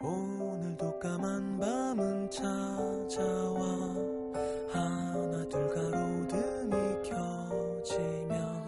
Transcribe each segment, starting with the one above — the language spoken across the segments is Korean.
오늘도 까만 밤은 찾아와. 하나 둘 가로등이 켜지면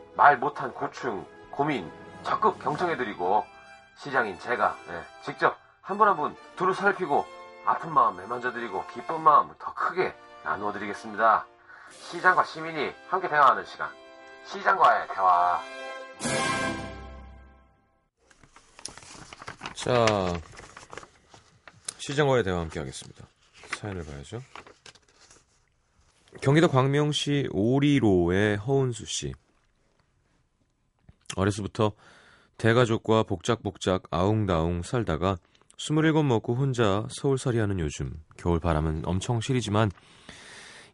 말 못한 고충, 고민 적극 경청해드리고 시장인 제가 네, 직접 한분 한 분 두루 살피고 아픈 마음 매만져드리고 기쁜 마음 더 크게 나누어드리겠습니다. 시장과 시민이 함께 대화하는 시간. 시장과의 대화. 자, 시장과의 대화 함께 하겠습니다. 사연을 봐야죠. 경기도 광명시 오리로의 허은수 씨. 어려서부터 대가족과 복작복작 아웅다웅 살다가 27 먹고 혼자 서울살이하는 요즘 겨울 바람은 엄청 시리지만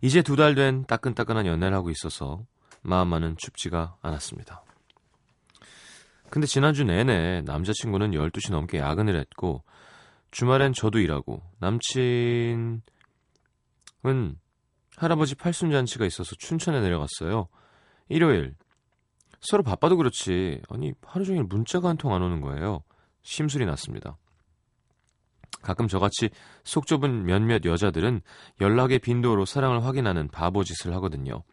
이제 두 달 된 따끈따끈한 연애를 하고 있어서 마음만은 춥지가 않았습니다. 근데 지난주 내내 남자친구는 12시 넘게 야근을 했고 주말엔 저도 일하고 남친은 할아버지 팔순잔치가 있어서 춘천에 내려갔어요. 일요일 서로 바빠도 그렇지 아니 하루 종일 문자가 한 통 안 오는 거예요. 심술이 났습니다. 가끔 저같이 속 좁은 몇몇 여자들은 연락의 빈도로 사랑을 확인하는 바보 짓을 하거든요.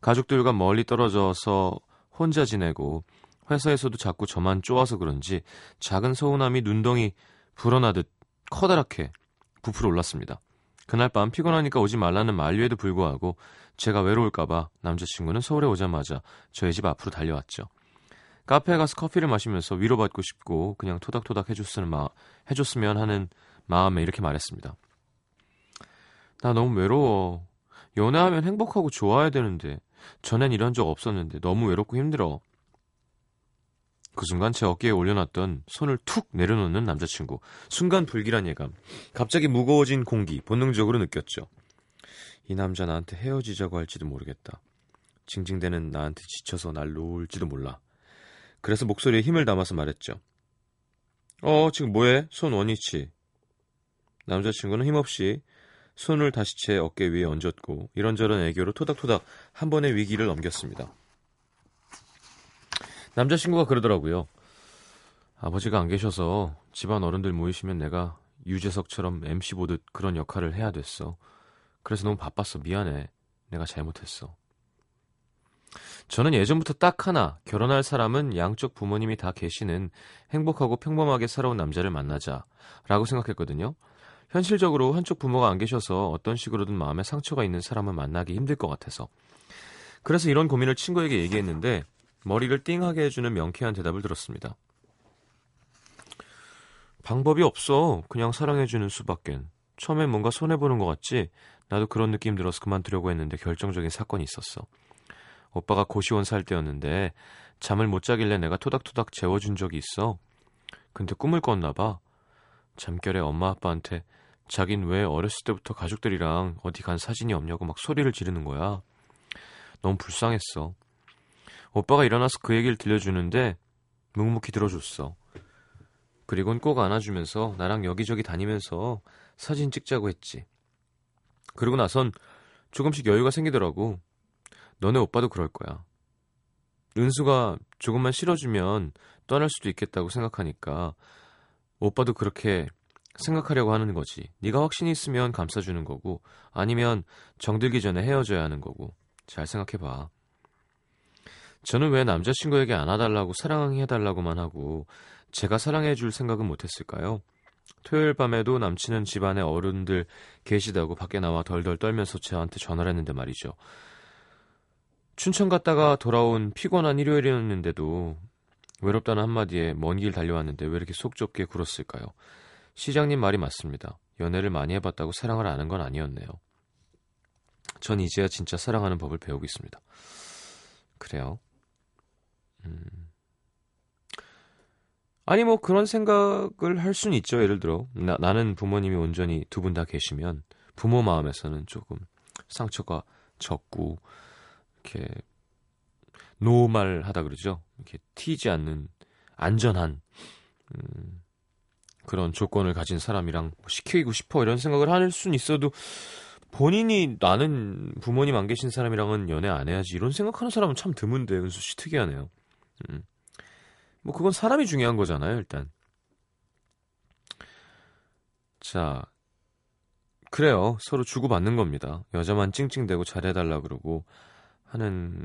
가족들과 멀리 떨어져서 혼자 지내고 회사에서도 자꾸 저만 쪼아서 그런지 작은 서운함이 눈덩이 불어나듯 커다랗게 부풀어 올랐습니다. 그날 밤 피곤하니까 오지 말라는 만류에도 불구하고 제가 외로울까봐 남자친구는 서울에 오자마자 저희 집 앞으로 달려왔죠. 카페에 가서 커피를 마시면서 위로받고 싶고 그냥 토닥토닥 해줬으면, 마, 해줬으면 하는 마음에 이렇게 말했습니다. 나 너무 외로워. 연애하면 행복하고 좋아야 되는데 전엔 이런 적 없었는데 너무 외롭고 힘들어. 그 순간 제 어깨에 올려놨던 손을 툭 내려놓는 남자친구. 순간 불길한 예감. 갑자기 무거워진 공기 본능적으로 느꼈죠. 이 남자 나한테 헤어지자고 할지도 모르겠다. 징징대는 나한테 지쳐서 날 놓을지도 몰라. 그래서 목소리에 힘을 담아서 말했죠. 어, 지금 뭐해? 손 원위치. 남자친구는 힘없이 손을 다시 제 어깨 위에 얹었고 이런저런 애교로 토닥토닥 한 번의 위기를 넘겼습니다. 남자친구가 그러더라고요. 아버지가 안 계셔서 집안 어른들 모이시면 내가 유재석처럼 MC 보듯 그런 역할을 해야 됐어. 그래서 너무 바빴어. 미안해. 내가 잘못했어. 저는 예전부터 딱 하나 결혼할 사람은 양쪽 부모님이 다 계시는 행복하고 평범하게 살아온 남자를 만나자 라고 생각했거든요. 현실적으로 한쪽 부모가 안 계셔서 어떤 식으로든 마음에 상처가 있는 사람을 만나기 힘들 것 같아서 그래서 이런 고민을 친구에게 얘기했는데 머리를 띵하게 해주는 명쾌한 대답을 들었습니다. 방법이 없어. 그냥 사랑해주는 수밖엔. 처음엔 뭔가 손해보는 것 같지? 나도 그런 느낌 들어서 그만두려고 했는데 결정적인 사건이 있었어. 오빠가 고시원 살 때였는데 잠을 못 자길래 내가 토닥토닥 재워준 적이 있어. 근데 꿈을 꿨나 봐. 잠결에 엄마 아빠한테 자긴 왜 어렸을 때부터 가족들이랑 어디 간 사진이 없냐고 막 소리를 지르는 거야. 너무 불쌍했어. 오빠가 일어나서 그 얘기를 들려주는데 묵묵히 들어줬어. 그리곤 꼭 안아주면서 나랑 여기저기 다니면서 사진 찍자고 했지. 그러고 나선 조금씩 여유가 생기더라고. 너네 오빠도 그럴 거야. 은수가 조금만 싫어주면 떠날 수도 있겠다고 생각하니까 오빠도 그렇게 생각하려고 하는 거지. 네가 확신이 있으면 감싸주는 거고 아니면 정들기 전에 헤어져야 하는 거고 잘 생각해봐. 저는 왜 남자친구에게 안아달라고 사랑해달라고만 하고 제가 사랑해줄 생각은 못했을까요? 토요일 밤에도 남친은 집안에 어른들 계시다고 밖에 나와 덜덜 떨면서 저한테 전화를 했는데 말이죠. 춘천 갔다가 돌아온 피곤한 일요일이었는데도 외롭다는 한마디에 먼 길 달려왔는데 왜 이렇게 속 좁게 굴었을까요? 시장님 말이 맞습니다. 연애를 많이 해봤다고 사랑을 아는 건 아니었네요. 전 이제야 진짜 사랑하는 법을 배우고 있습니다. 그래요. 음. 아니 뭐 그런 생각을 할 수는 있죠. 예를 들어 나, 나는 부모님이 온전히 두 분 다 계시면 부모 마음에서는 조금 상처가 적고 이렇게 노말하다 그러죠. 이렇게 튀지 않는 안전한 음, 그런 조건을 가진 사람이랑 뭐 시키고 싶어 이런 생각을 할 수는 있어도 본인이 나는 부모님 안 계신 사람이랑은 연애 안 해야지 이런 생각하는 사람은 참 드문데 은수 씨 특이하네요. 음. 뭐 그건 사람이 중요한 거잖아요, 일단. 자, 그래요. 서로 주고받는 겁니다. 여자만 찡찡대고 잘해달라 그러고 하는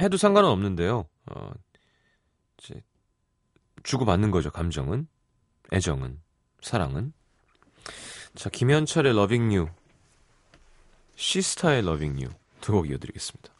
해도 상관은 없는데요. 어, 이제 주고받는 거죠. 감정은, 애정은, 사랑은. 자, 김현철의 Loving You, 시스타의 Loving You 두곡 이어드리겠습니다.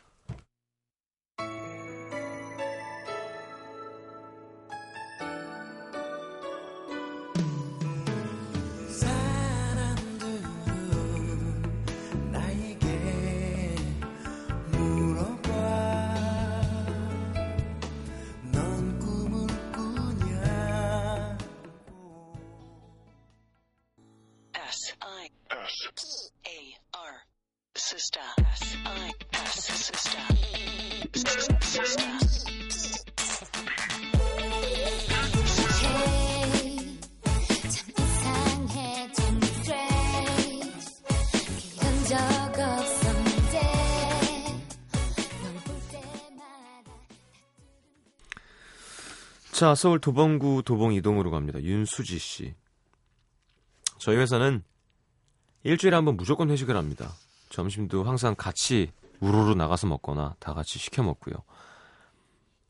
자, 서울 도봉구 도봉 이동으로 갑니다. 윤수지 씨. 저희 회사는 일주일에 한 번 무조건 회식을 합니다. 점심도 항상 같이 우르르 나가서 먹거나 다 같이 시켜 먹고요.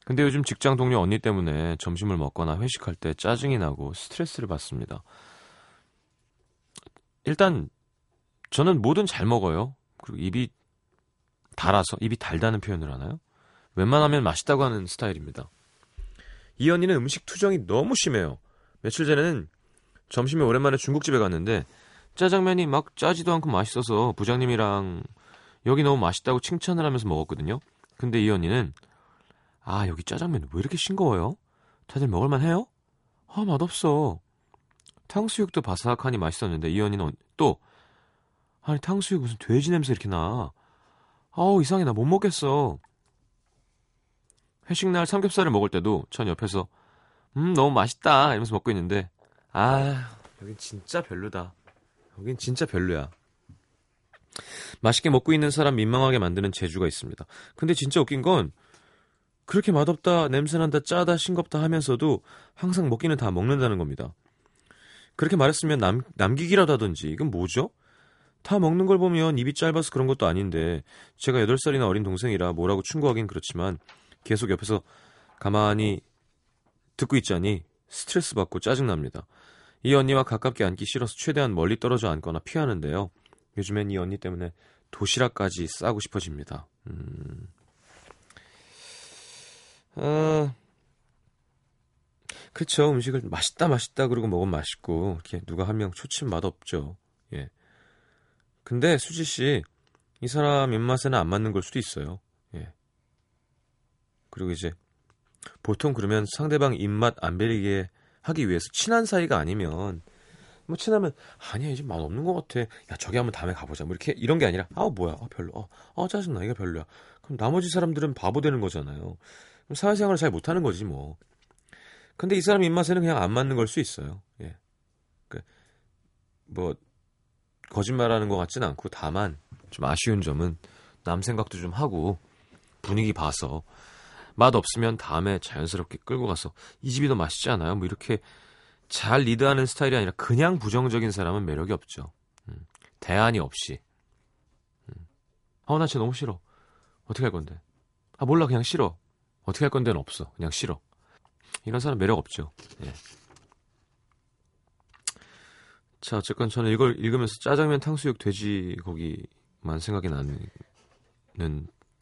근데 요즘 직장 동료 언니 때문에 점심을 먹거나 회식할 때 짜증이 나고 스트레스를 받습니다. 일단 저는 뭐든 잘 먹어요. 그리고 입이 달아서 입이 달다는 표현을 하나요? 웬만하면 맛있다고 하는 스타일입니다. 이 언니는 음식 투정이 너무 심해요. 며칠 전에는 점심에 오랜만에 중국집에 갔는데 짜장면이 막 짜지도 않고 맛있어서 부장님이랑 여기 너무 맛있다고 칭찬을 하면서 먹었거든요. 근데 이 언니는 아 여기 짜장면 왜 이렇게 싱거워요? 다들 먹을만 해요? 아 맛없어. 탕수육도 바삭하니 맛있었는데 이 언니는 또 아니 탕수육 무슨 돼지 냄새 이렇게 나. 아우 이상해 나 못 먹겠어. 회식 날 삼겹살을 먹을 때도 전 옆에서 음 너무 맛있다 이러면서 먹고 있는데 아 여긴 진짜 별로다. 여긴 진짜 별로야. 맛있게 먹고 있는 사람 민망하게 만드는 재주가 있습니다. 근데 진짜 웃긴 건 그렇게 맛없다, 냄새난다, 짜다, 싱겁다 하면서도 항상 먹기는 다 먹는다는 겁니다. 그렇게 말했으면 남, 남기기라도 하든지 이건 뭐죠? 다 먹는 걸 보면 입이 짧아서 그런 것도 아닌데 제가 8살이나 어린 동생이라 뭐라고 충고하긴 그렇지만 계속 옆에서 가만히 듣고 있자니 스트레스 받고 짜증납니다. 이 언니와 가깝게 앉기 싫어서 최대한 멀리 떨어져 앉거나 피하는데요. 요즘엔 이 언니 때문에 도시락까지 싸고 싶어집니다. 음. 아, 그쵸. 음식을 맛있다, 맛있다, 그러고 먹으면 맛있고, 이렇게 누가 한 명 초침 맛없죠. 예. 근데 수지 씨, 이 사람 입맛에는 안 맞는 걸 수도 있어요. 예. 그리고 이제, 보통 그러면 상대방 입맛 안 베리게 하기 위해서 친한 사이가 아니면, 뭐 친하면 아니야 이제 맛 없는 것 같아. 야 저기 한번 다음에 가보자. 뭐 이렇게 이런 게 아니라 아 뭐야? 아 별로. 어, 어 짜증나. 이거 별로야. 그럼 나머지 사람들은 바보 되는 거잖아요. 그럼 사회생활을 잘 못하는 거지 뭐. 근데 이 사람 입맛에는 그냥 안 맞는 걸 수 있어요. 예. 그, 뭐 거짓말하는 것 같진 않고 다만 좀 아쉬운 점은 남 생각도 좀 하고 분위기 봐서 맛 없으면 다음에 자연스럽게 끌고 가서 이 집이 더 맛있지 않아요 뭐 이렇게 잘 리드하는 스타일이 아니라 그냥 부정적인 사람은 매력이 없죠. 음, 대안이 없이. 음. 어, 나 진짜 너무 싫어. 어떻게 할 건데? 아, 몰라, 그냥 싫어. 어떻게 할 건데는 없어. 그냥 싫어. 이런 사람 매력 없죠. 예. 자, 어쨌건 저는 이걸 읽으면서 짜장면, 탕수육, 돼지고기만 생각이 나는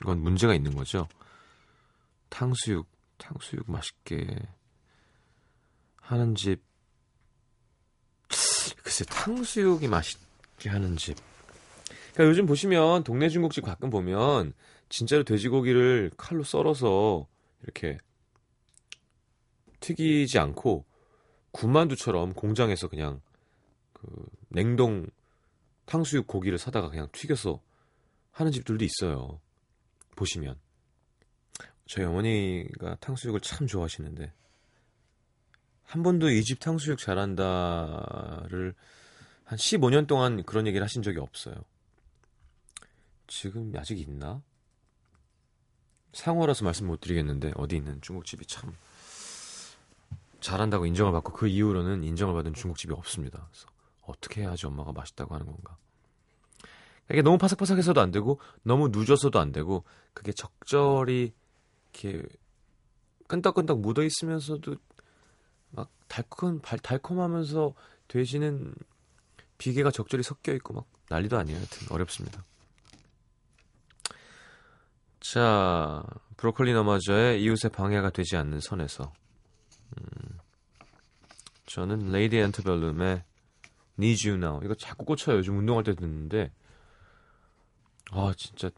건 문제가 있는 거죠. 탕수육, 탕수육 맛있게 하는 집. 글쎄, 탕수육이 맛있게 하는 집. 그러니까 요즘 보시면 동네 중국집 가끔 보면 진짜로 돼지고기를 칼로 썰어서 이렇게 튀기지 않고 군만두처럼 공장에서 그냥 그 냉동 탕수육 고기를 사다가 그냥 튀겨서 하는 집들도 있어요. 보시면 저희 어머니가 탕수육을 참 좋아하시는데 한 번도 이 집 탕수육 잘한다를 한 15년 동안 그런 얘기를 하신 적이 없어요. 지금 아직 있나? 상호라서 말씀 못 드리겠는데 어디 있는 중국집이 참 잘한다고 인정을 받고 그 이후로는 인정을 받은 중국집이 없습니다. 그래서 어떻게 해야지 엄마가 맛있다고 하는 건가? 이게 너무 파삭파삭해서도 안 되고 너무 누져서도 안 되고 그게 적절히 이렇게 끈덕끈덕 묻어 있으면서도 막 달콤 달콤하면서 돼지는 비계가 적절히 섞여 있고 막 난리도 아니에요. 하여튼 어렵습니다. 자, 브로콜리 너마저의 이웃에 방해가 되지 않는 선에서 음, 저는 레이디 앤터벨룸의 Need You Now 이거 자꾸 꽂혀요. 요즘 운동할 때 듣는데 아 진짜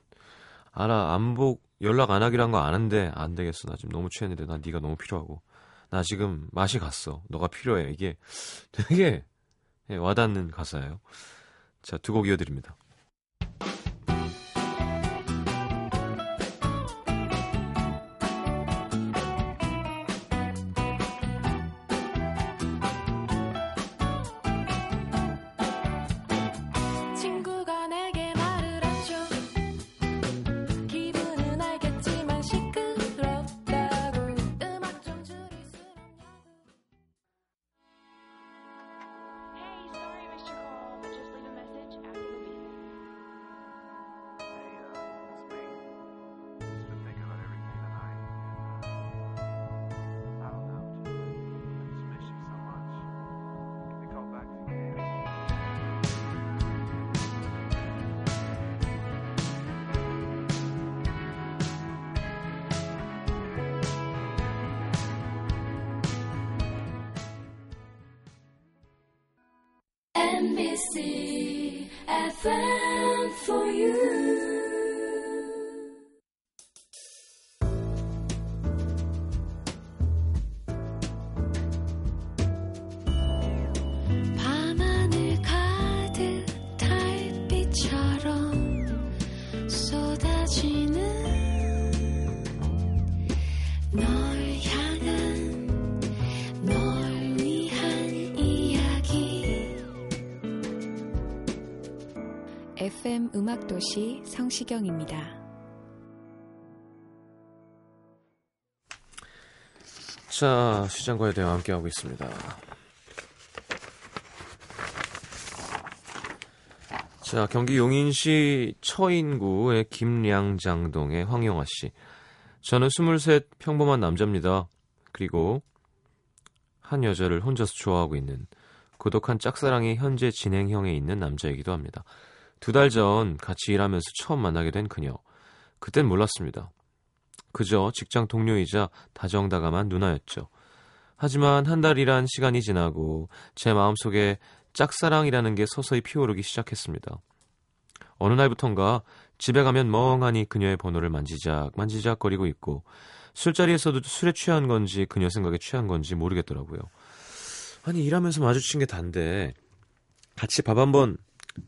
알아 안복 연락 안 하기란 거 아는데 안 되겠어. 나 지금 너무 취했는데 나 네가 너무 필요하고 나 지금 맛이 갔어. 너가 필요해. 이게 되게 예, 와닿는 가사예요. 자, 두 곡 이어드립니다. CFM. FM 음악도시 성시경입니다. 자, 시장과에 대해 함께하고 있습니다. 자, 경기 용인시 처인구의 김량장동의 황영아 씨. 저는 23 평범한 남자입니다. 그리고 한 여자를 혼자서 좋아하고 있는 고독한 짝사랑이 현재 진행형에 있는 남자이기도 합니다. 두 달 전 같이 일하면서 처음 만나게 된 그녀. 그땐 몰랐습니다. 그저 직장 동료이자 다정다감한 누나였죠. 하지만 한 달이란 시간이 지나고 제 마음속에 짝사랑이라는 게 서서히 피어오르기 시작했습니다. 어느 날부턴가 집에 가면 멍하니 그녀의 번호를 만지작 만지작 거리고 있고 술자리에서도 술에 취한 건지 그녀 생각에 취한 건지 모르겠더라고요. 아니 일하면서 마주친 게 단데 같이 밥 한번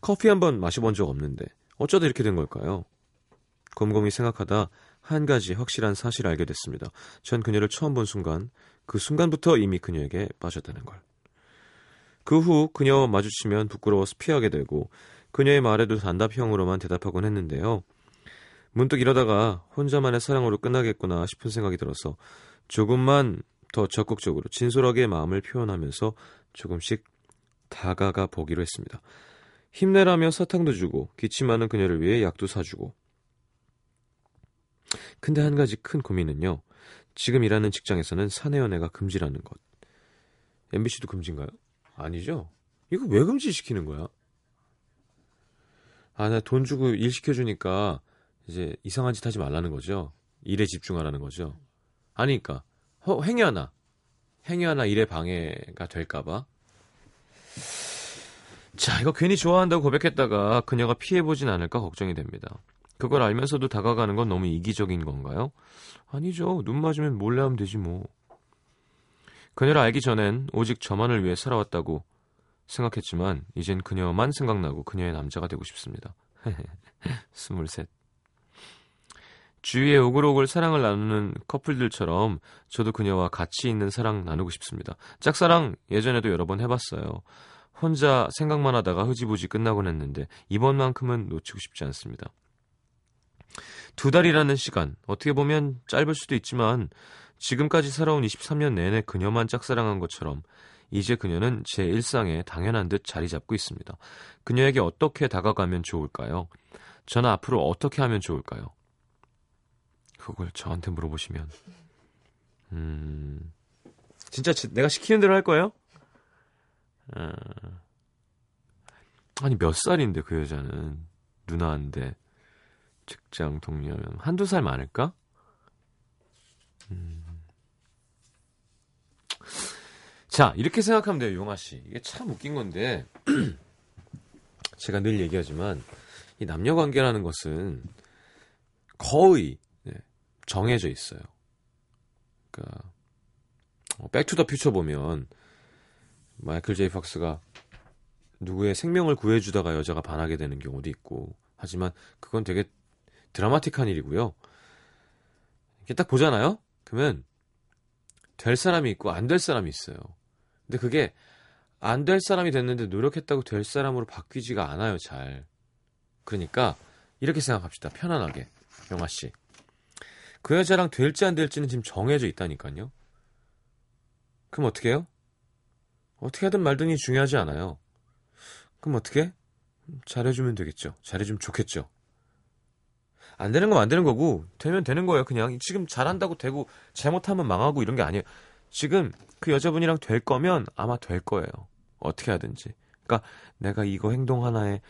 커피 한 번 마셔본 적 없는데 어쩌다 이렇게 된 걸까요? 곰곰이 생각하다 한 가지 확실한 사실을 알게 됐습니다. 전 그녀를 처음 본 순간 그 순간부터 이미 그녀에게 빠졌다는 걸. 그 후 그녀와 마주치면 부끄러워서 피하게 되고 그녀의 말에도 단답형으로만 대답하곤 했는데요. 문득 이러다가 혼자만의 사랑으로 끝나겠구나 싶은 생각이 들어서 조금만 더 적극적으로 진솔하게 마음을 표현하면서 조금씩 다가가 보기로 했습니다. 힘내라며 사탕도 주고 기침하는 그녀를 위해 약도 사주고 근데 한 가지 큰 고민은요. 지금 일하는 직장에서는 사내 연애가 금지라는 것. MBC도 금지인가요? 아니죠. 이거 왜 금지시키는 거야? 아, 나 돈 주고 일 시켜주니까 이제 이상한 짓 하지 말라는 거죠. 일에 집중하라는 거죠. 아니니까 허, 행위 하나, 행위 하나 일에 방해가 될까봐. 자, 이거 괜히 좋아한다고 고백했다가 그녀가 피해보진 않을까 걱정이 됩니다. 그걸 알면서도 다가가는 건 너무 이기적인 건가요? 아니죠. 눈 맞으면 몰래 하면 되지 뭐. 그녀를 알기 전엔 오직 저만을 위해 살아왔다고 생각했지만 이젠 그녀만 생각나고 그녀의 남자가 되고 싶습니다. 스물셋. 주위에 오글오글 사랑을 나누는 커플들처럼 저도 그녀와 같이 있는 사랑 나누고 싶습니다. 짝사랑 예전에도 여러 번 해봤어요. 혼자 생각만 하다가 흐지부지 끝나곤 했는데 이번만큼은 놓치고 싶지 않습니다. 두 달이라는 시간, 어떻게 보면 짧을 수도 있지만 지금까지 살아온 23년 내내 그녀만 짝사랑한 것처럼 이제 그녀는 제 일상에 당연한 듯 자리 잡고 있습니다. 그녀에게 어떻게 다가가면 좋을까요? 저는 앞으로 어떻게 하면 좋을까요? 그걸 저한테 물어보시면 음 진짜 지- 내가 시키는 대로 할 거예요? 어, 아니 몇 살인데 그 여자는 누나인데 직장 동료면 한두 살 많을까? 음. 자, 이렇게 생각하면 돼요, 용아 씨. 이게 참 웃긴 건데, 제가 늘 얘기하지만, 이 남녀 관계라는 것은 거의 네, 정해져 있어요. 그러니까, 백투더 퓨처 보면, 마이클 제이 팍스가 누구의 생명을 구해주다가 여자가 반하게 되는 경우도 있고, 하지만 그건 되게 드라마틱한 일이고요. 이렇게 딱 보잖아요? 그러면 될 사람이 있고 안 될 사람이 있어요. 근데 그게 안 될 사람이 됐는데 노력했다고 될 사람으로 바뀌지가 않아요, 잘. 그러니까 이렇게 생각합시다. 편안하게. 영아 씨. 그 여자랑 될지 안 될지는 지금 정해져 있다니까요. 그럼 어떻게 해요? 어떻게 하든 말든이 중요하지 않아요. 그럼 어떻게? 잘해주면 되겠죠. 잘해주면 좋겠죠. 안 되는 건 안 되는 거고 되면 되는 거예요. 그냥 지금 잘한다고 되고 잘못하면 망하고 이런 게 아니에요. 지금 그 여자분이랑 될 거면 아마 될 거예요. 어떻게 하든지. 그러니까 내가 이거 행동 하나에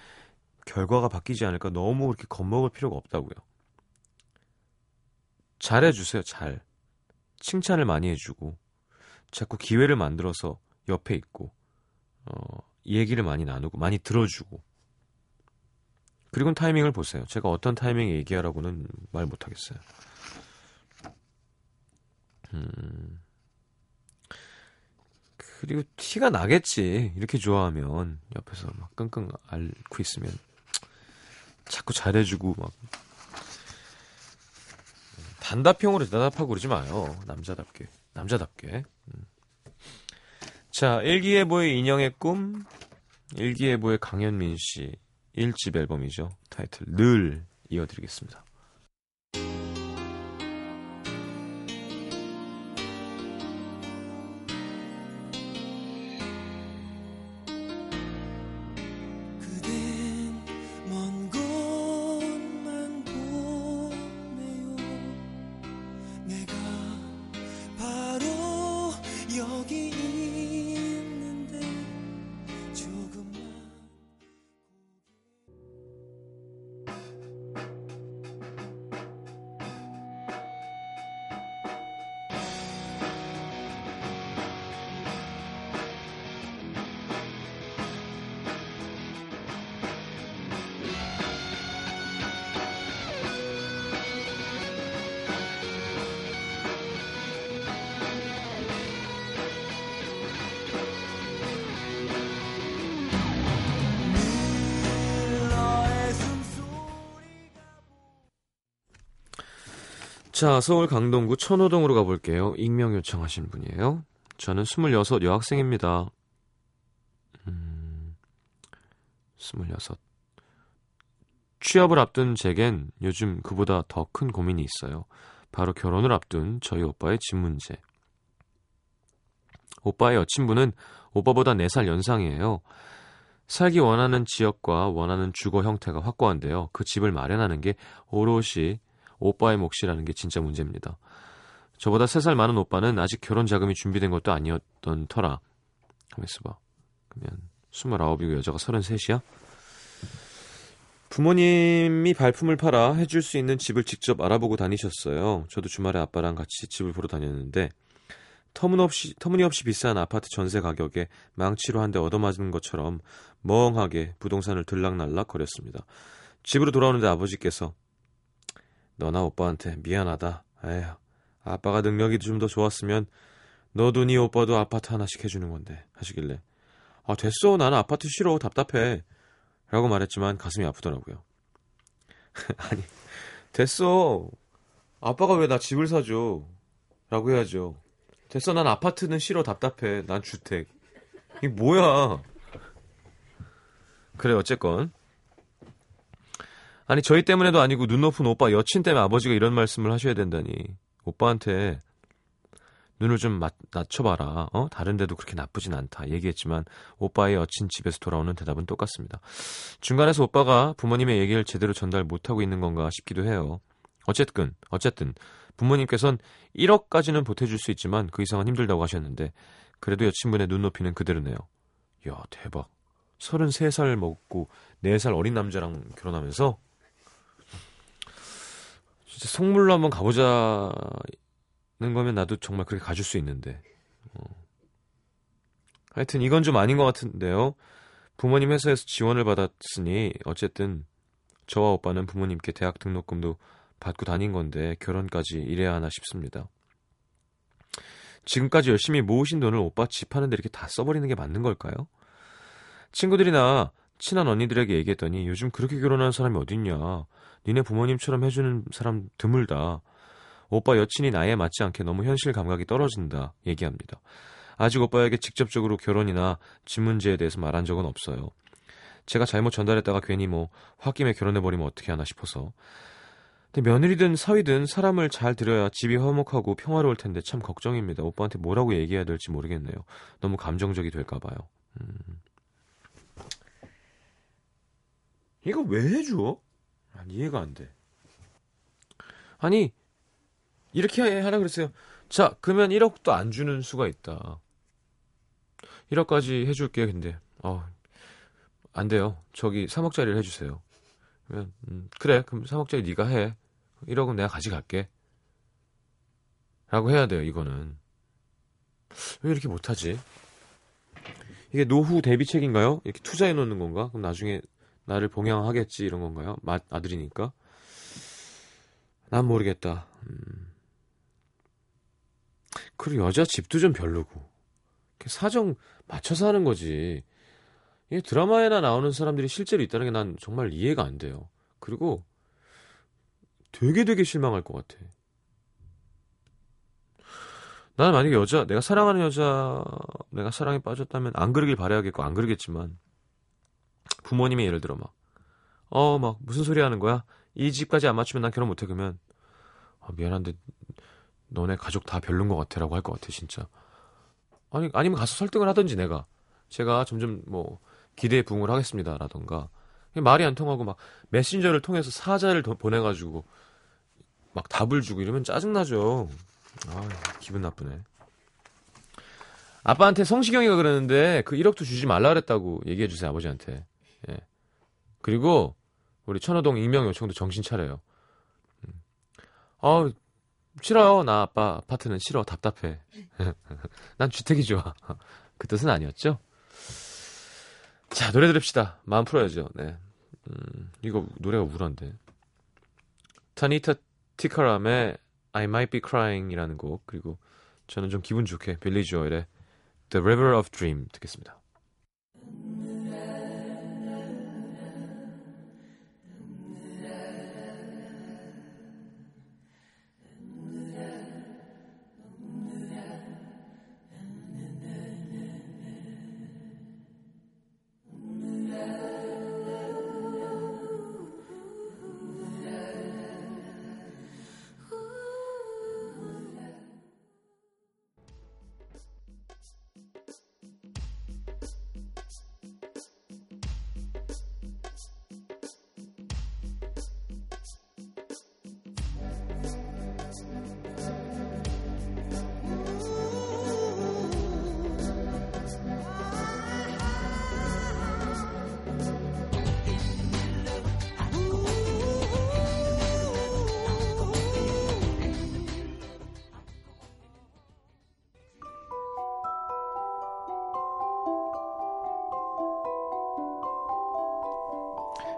결과가 바뀌지 않을까 너무 그렇게 겁먹을 필요가 없다고요. 잘해주세요. 잘. 칭찬을 많이 해주고 자꾸 기회를 만들어서 옆에 있고 어, 얘기를 많이 나누고 많이 들어주고 그리고 타이밍을 보세요. 제가 어떤 타이밍에 얘기하라고는 말 못하겠어요. 음. 그리고 티가 나겠지. 이렇게 좋아하면 옆에서 막 끙끙 앓고 있으면 자꾸 잘해주고 막 단답형으로 대답하고 그러지 마요. 남자답게. 남자답게. 음. 자, 일기예보의 인형의 꿈, 일기예보의 강현민 씨 1집 앨범이죠. 타이틀 늘 이어드리겠습니다. 자, 서울 강동구 천호동으로 가볼게요. 익명 요청하신 분이에요. 저는 26 여학생입니다. 음, 26. 취업을 앞둔 제겐 요즘 그보다 더 큰 고민이 있어요. 바로 결혼을 앞둔 저희 오빠의 집 문제. 오빠의 여친분은 오빠보다 4살 연상이에요. 살기 원하는 지역과 원하는 주거 형태가 확고한데요. 그 집을 마련하는 게 오롯이 오빠의 몫이라는 게 진짜 문제입니다. 저보다 3살 많은 오빠는 아직 결혼 자금이 준비된 것도 아니었던 터라. 가만 있어 봐. 그러면 29이고 여자가 33이야? 부모님이 발품을 팔아 해줄 수 있는 집을 직접 알아보고 다니셨어요. 저도 주말에 아빠랑 같이 집을 보러 다녔는데 터무니없이, 터무니없이 비싼 아파트 전세 가격에 망치로 한 대 얻어맞은 것처럼 멍하게 부동산을 들락날락 거렸습니다. 집으로 돌아오는데 아버지께서 너나 오빠한테 미안하다. 에휴, 아빠가 능력이 좀 더 좋았으면 너도 네 오빠도 아파트 하나씩 해주는 건데 하시길래. 아 됐어. 나는 아파트 싫어. 답답해. 라고 말했지만 가슴이 아프더라고요. 아니 됐어. 아빠가 왜 나 집을 사줘? 라고 해야죠. 됐어. 난 아파트는 싫어. 답답해. 난 주택. 이게 뭐야? 그래 어쨌건 아니 저희 때문에도 아니고 눈 높은 오빠 여친 때문에 아버지가 이런 말씀을 하셔야 된다니. 오빠한테 눈을 좀 맞, 낮춰봐라. 어? 다른 데도 그렇게 나쁘진 않다. 얘기했지만 오빠의 여친 집에서 돌아오는 대답은 똑같습니다. 중간에서 오빠가 부모님의 얘기를 제대로 전달 못하고 있는 건가 싶기도 해요. 어쨌든 어쨌든 부모님께선 1억까지는 보태줄 수 있지만 그 이상은 힘들다고 하셨는데 그래도 여친분의 눈높이는 그대로네요. 야 대박. 33살 먹고 4살 어린 남자랑 결혼하면서 진짜 성물로 한번 가보자는 거면 나도 정말 그렇게 가줄 수 있는데 어. 하여튼 이건 좀 아닌 것 같은데요. 부모님 회사에서 지원을 받았으니 어쨌든 저와 오빠는 부모님께 대학 등록금도 받고 다닌 건데 결혼까지 이래야 하나 싶습니다. 지금까지 열심히 모으신 돈을 오빠 집 하는데 이렇게 다 써버리는 게 맞는 걸까요? 친구들이나 친한 언니들에게 얘기했더니 요즘 그렇게 결혼하는 사람이 어딨냐. 니네 부모님처럼 해주는 사람 드물다. 오빠 여친이 나이에 맞지 않게 너무 현실 감각이 떨어진다. 얘기합니다. 아직 오빠에게 직접적으로 결혼이나 집 문제에 대해서 말한 적은 없어요. 제가 잘못 전달했다가 괜히 뭐 홧김에 결혼해버리면 어떻게 하나 싶어서 근데 며느리든 사위든 사람을 잘 들여야 집이 화목하고 평화로울 텐데 참 걱정입니다. 오빠한테 뭐라고 얘기해야 될지 모르겠네요. 너무 감정적이 될까 봐요. 음. 이거 왜 해줘? 아니, 이해가 안 돼. 아니 이렇게 하라 그랬어요. 자 그러면 1억도 안 주는 수가 있다. 1억까지 해줄게요. 근데 어, 안 돼요. 저기 3억짜리를 해주세요. 그러면 음, 그래 그럼 3억짜리 네가 해. 1억은 내가 가져갈게. 라고 해야 돼요, 이거는. 왜 이렇게 못하지? 이게 노후 대비책인가요? 이렇게 투자해 놓는 건가? 그럼 나중에 나를 봉양하겠지, 이런 건가요? 마, 아들이니까. 난 모르겠다. 음. 그리고 여자 집도 좀 별로고. 사정 맞춰서 하는 거지. 이게 드라마에나 나오는 사람들이 실제로 있다는 게 난 정말 이해가 안 돼요. 그리고 되게 되게 실망할 것 같아. 나는 만약에 여자, 내가 사랑하는 여자, 내가 사랑에 빠졌다면 안 그러길 바라야겠고, 안 그러겠지만, 부모님이 예를 들어 막, 어, 막, 무슨 소리 하는 거야? 이 집까지 안 맞추면 난 결혼 못해. 그러면, 아, 미안한데, 너네 가족 다 별론 것 같아. 라고 할 것 같아, 진짜. 아니, 아니면 가서 설득을 하든지 내가. 제가 점점 뭐, 기대에 부응을 하겠습니다. 라던가. 말이 안 통하고 막, 메신저를 통해서 사자를 더 보내가지고, 막 답을 주고 이러면 짜증나죠. 아, 기분 나쁘네. 아빠한테 성시경이가 그러는데 그 1억도 주지 말라 그랬다고 얘기해 주세요 아버지한테. 예. 그리고 우리 천호동 익명 요청도 정신 차려요. 음. 아 싫어요 나 아빠 아파트는 싫어 답답해. 난 주택이 좋아. 그 뜻은 아니었죠. 자 노래 들읍시다. 마음 풀어야죠. 네. 음, 이거 노래가 우울한데. 타니타 티카람의 I Might Be Crying이라는 곡 그리고 저는 좀 기분 좋게 빌리 조엘의 The River of Dream 듣겠습니다.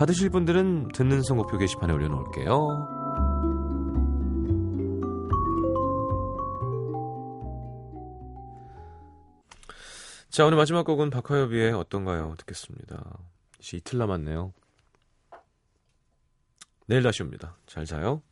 받으실 분들은 듣는 선곡표 게시판에 올려놓을게요. 자, 오늘 마지막 곡은 박하엽의 어떤가요? 듣겠습니다. 이제 이틀 남았네요. 내일 다시 옵니다. 잘 자요.